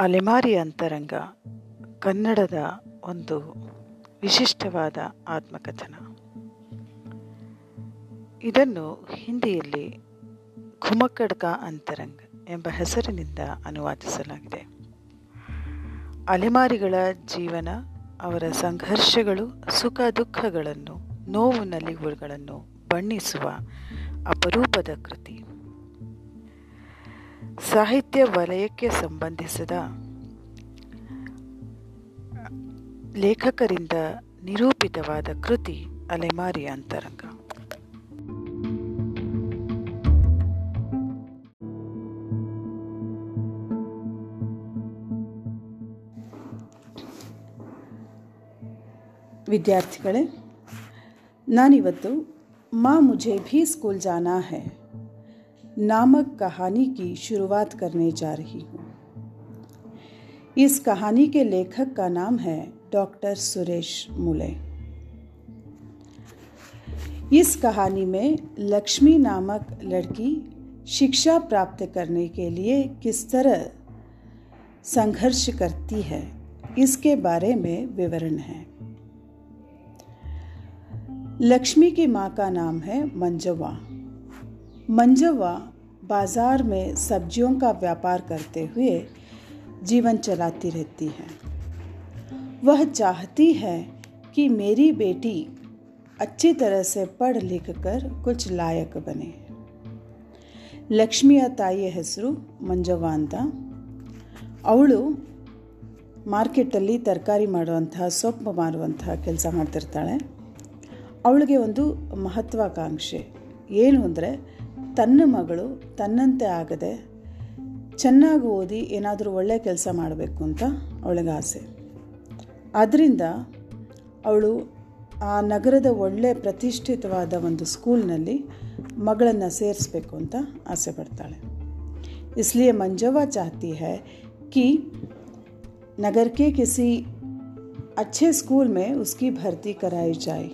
ಅಲೆಮಾರಿ ಅಂತರಂಗ ಕನ್ನಡದ ಒಂದು ವಿಶಿಷ್ಟವಾದ ಆತ್ಮಕಥನ. ಇದನ್ನು ಹಿಂದಿಯಲ್ಲಿ ಘುಮಕಡ್ಕ ಅಂತರಂಗ ಎಂಬ ಹೆಸರಿನಿಂದ ಅನುವಾದಿಸಲಾಗಿದೆ. ಅಲೆಮಾರಿಗಳ ಜೀವನ, ಅವರ ಸಂಘರ್ಷಗಳು, ಸುಖ ದುಃಖಗಳನ್ನು, ನೋವು, ನಲಿವುಗಳನ್ನು ಬಣ್ಣಿಸುವ ಅಪರೂಪದ ಕೃತಿ. ಸಾಹಿತ್ಯ ವಲಯಕ್ಕೆ ಸಂಬಂಧಿಸಿದ ಲೇಖಕರಿಂದ ನಿರೂಪಿತವಾದ ಕೃತಿ ಅಲೆಮಾರಿಯ ಅಂತರಂಗ. ವಿದ್ಯಾರ್ಥಿಗಳೇ, ನಾನಿವತ್ತು ಮಾ ಮುಜೆ ಭೀ ಸ್ಕೂಲ್ ಜಾನಾ ಹೈ. नामक कहानी की शुरुआत करने जा रही हूँ। इस कहानी के लेखक का नाम है डॉक्टर सुरेश मुले। इस कहानी में लक्ष्मी नामक लड़की शिक्षा प्राप्त करने के लिए किस तरह संघर्ष करती है, इसके बारे में विवरण है। लक्ष्मी की माँ का नाम है मंजवा। मंजवा बाजार में सब्जियों का व्यापार करते हुए जीवन चलाती रहती है वह चाहती है कि मेरी बेटी अच्छी तरह से पढ़ लिख कर कुछ लायक बने ಲಕ್ಷ್ಮಿಯ ತಾಯಿಯ ಹೆಸರು ಮಂಜವ್ವ ಅಂತ ಅವಳು ಮಾರ್ಕೆಟಲ್ಲಿ ತರಕಾರಿ ಮಾಡುವಂತಹ ಸೊಪ್ಪು ಮಾರುವಂತಹ ಕೆಲಸ ಮಾಡ್ತಿರ್ತಾಳೆ ಅವಳಿಗೆ ಒಂದು ಮಹತ್ವಾಕಾಂಕ್ಷೆ ಏನು ಅಂದರೆ ತನ್ನ ಮಗಳು ತನ್ನಂತೆ ಆಗದೆ ಚೆನ್ನಾಗಿ ಓದಿ ಏನಾದರೂ ಒಳ್ಳೆಯ ಕೆಲಸ ಮಾಡಬೇಕು ಅಂತ ಅವಳಿಗೆ ಆಸೆ ಆದ್ದರಿಂದ ಅವಳು ಆ ನಗರದ ಒಳ್ಳೆಯ ಪ್ರತಿಷ್ಠಿತವಾದ ಒಂದು ಸ್ಕೂಲ್ನಲ್ಲಿ ಮಗಳನ್ನು ಸೇರಿಸ್ಬೇಕು ಅಂತ ಆಸೆ ಪಡ್ತಾಳೆ इसलिए मंजवा चाहती है कि नगर के किसी अच्छे स्कूल में उसकी भर्ती कराई जाए